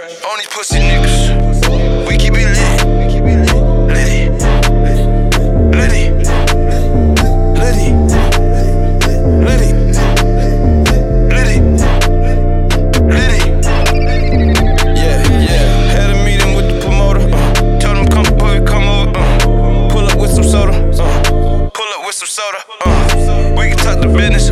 Only pussy niggas. We keep it lit. Litty. Litty. Litty. Litty. Litty. Litty. Yeah, yeah. Had a meeting with the promoter. Uh. Told him come boy, come over. Uh. Pull up with some soda. Uh. Pull up with some soda. Uh. We can talk the business.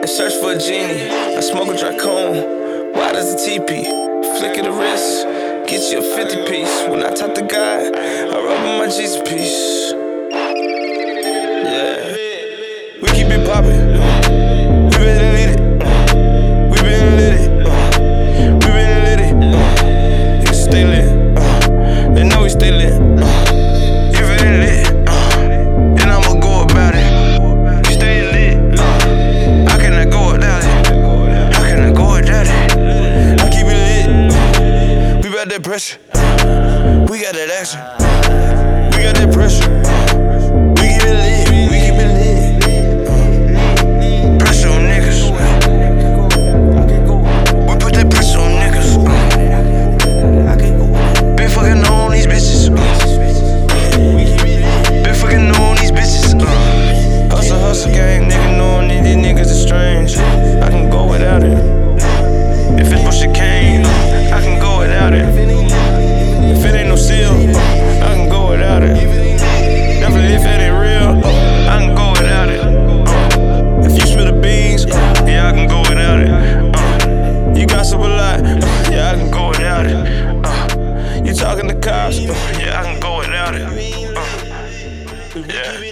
and search for a genie. I smoke a dracone, wide as a teepee. Flick of the wrist, get you a 50 piece. When I talk to God, I rub on my Jesus piece. Yeah. We keep it poppin'. got that pressure. We got that action. We got that pressure. slide. Uh, yeah, I can go without it. Uh, you talking to cops? Uh, yeah, I can go without it. Uh, yeah.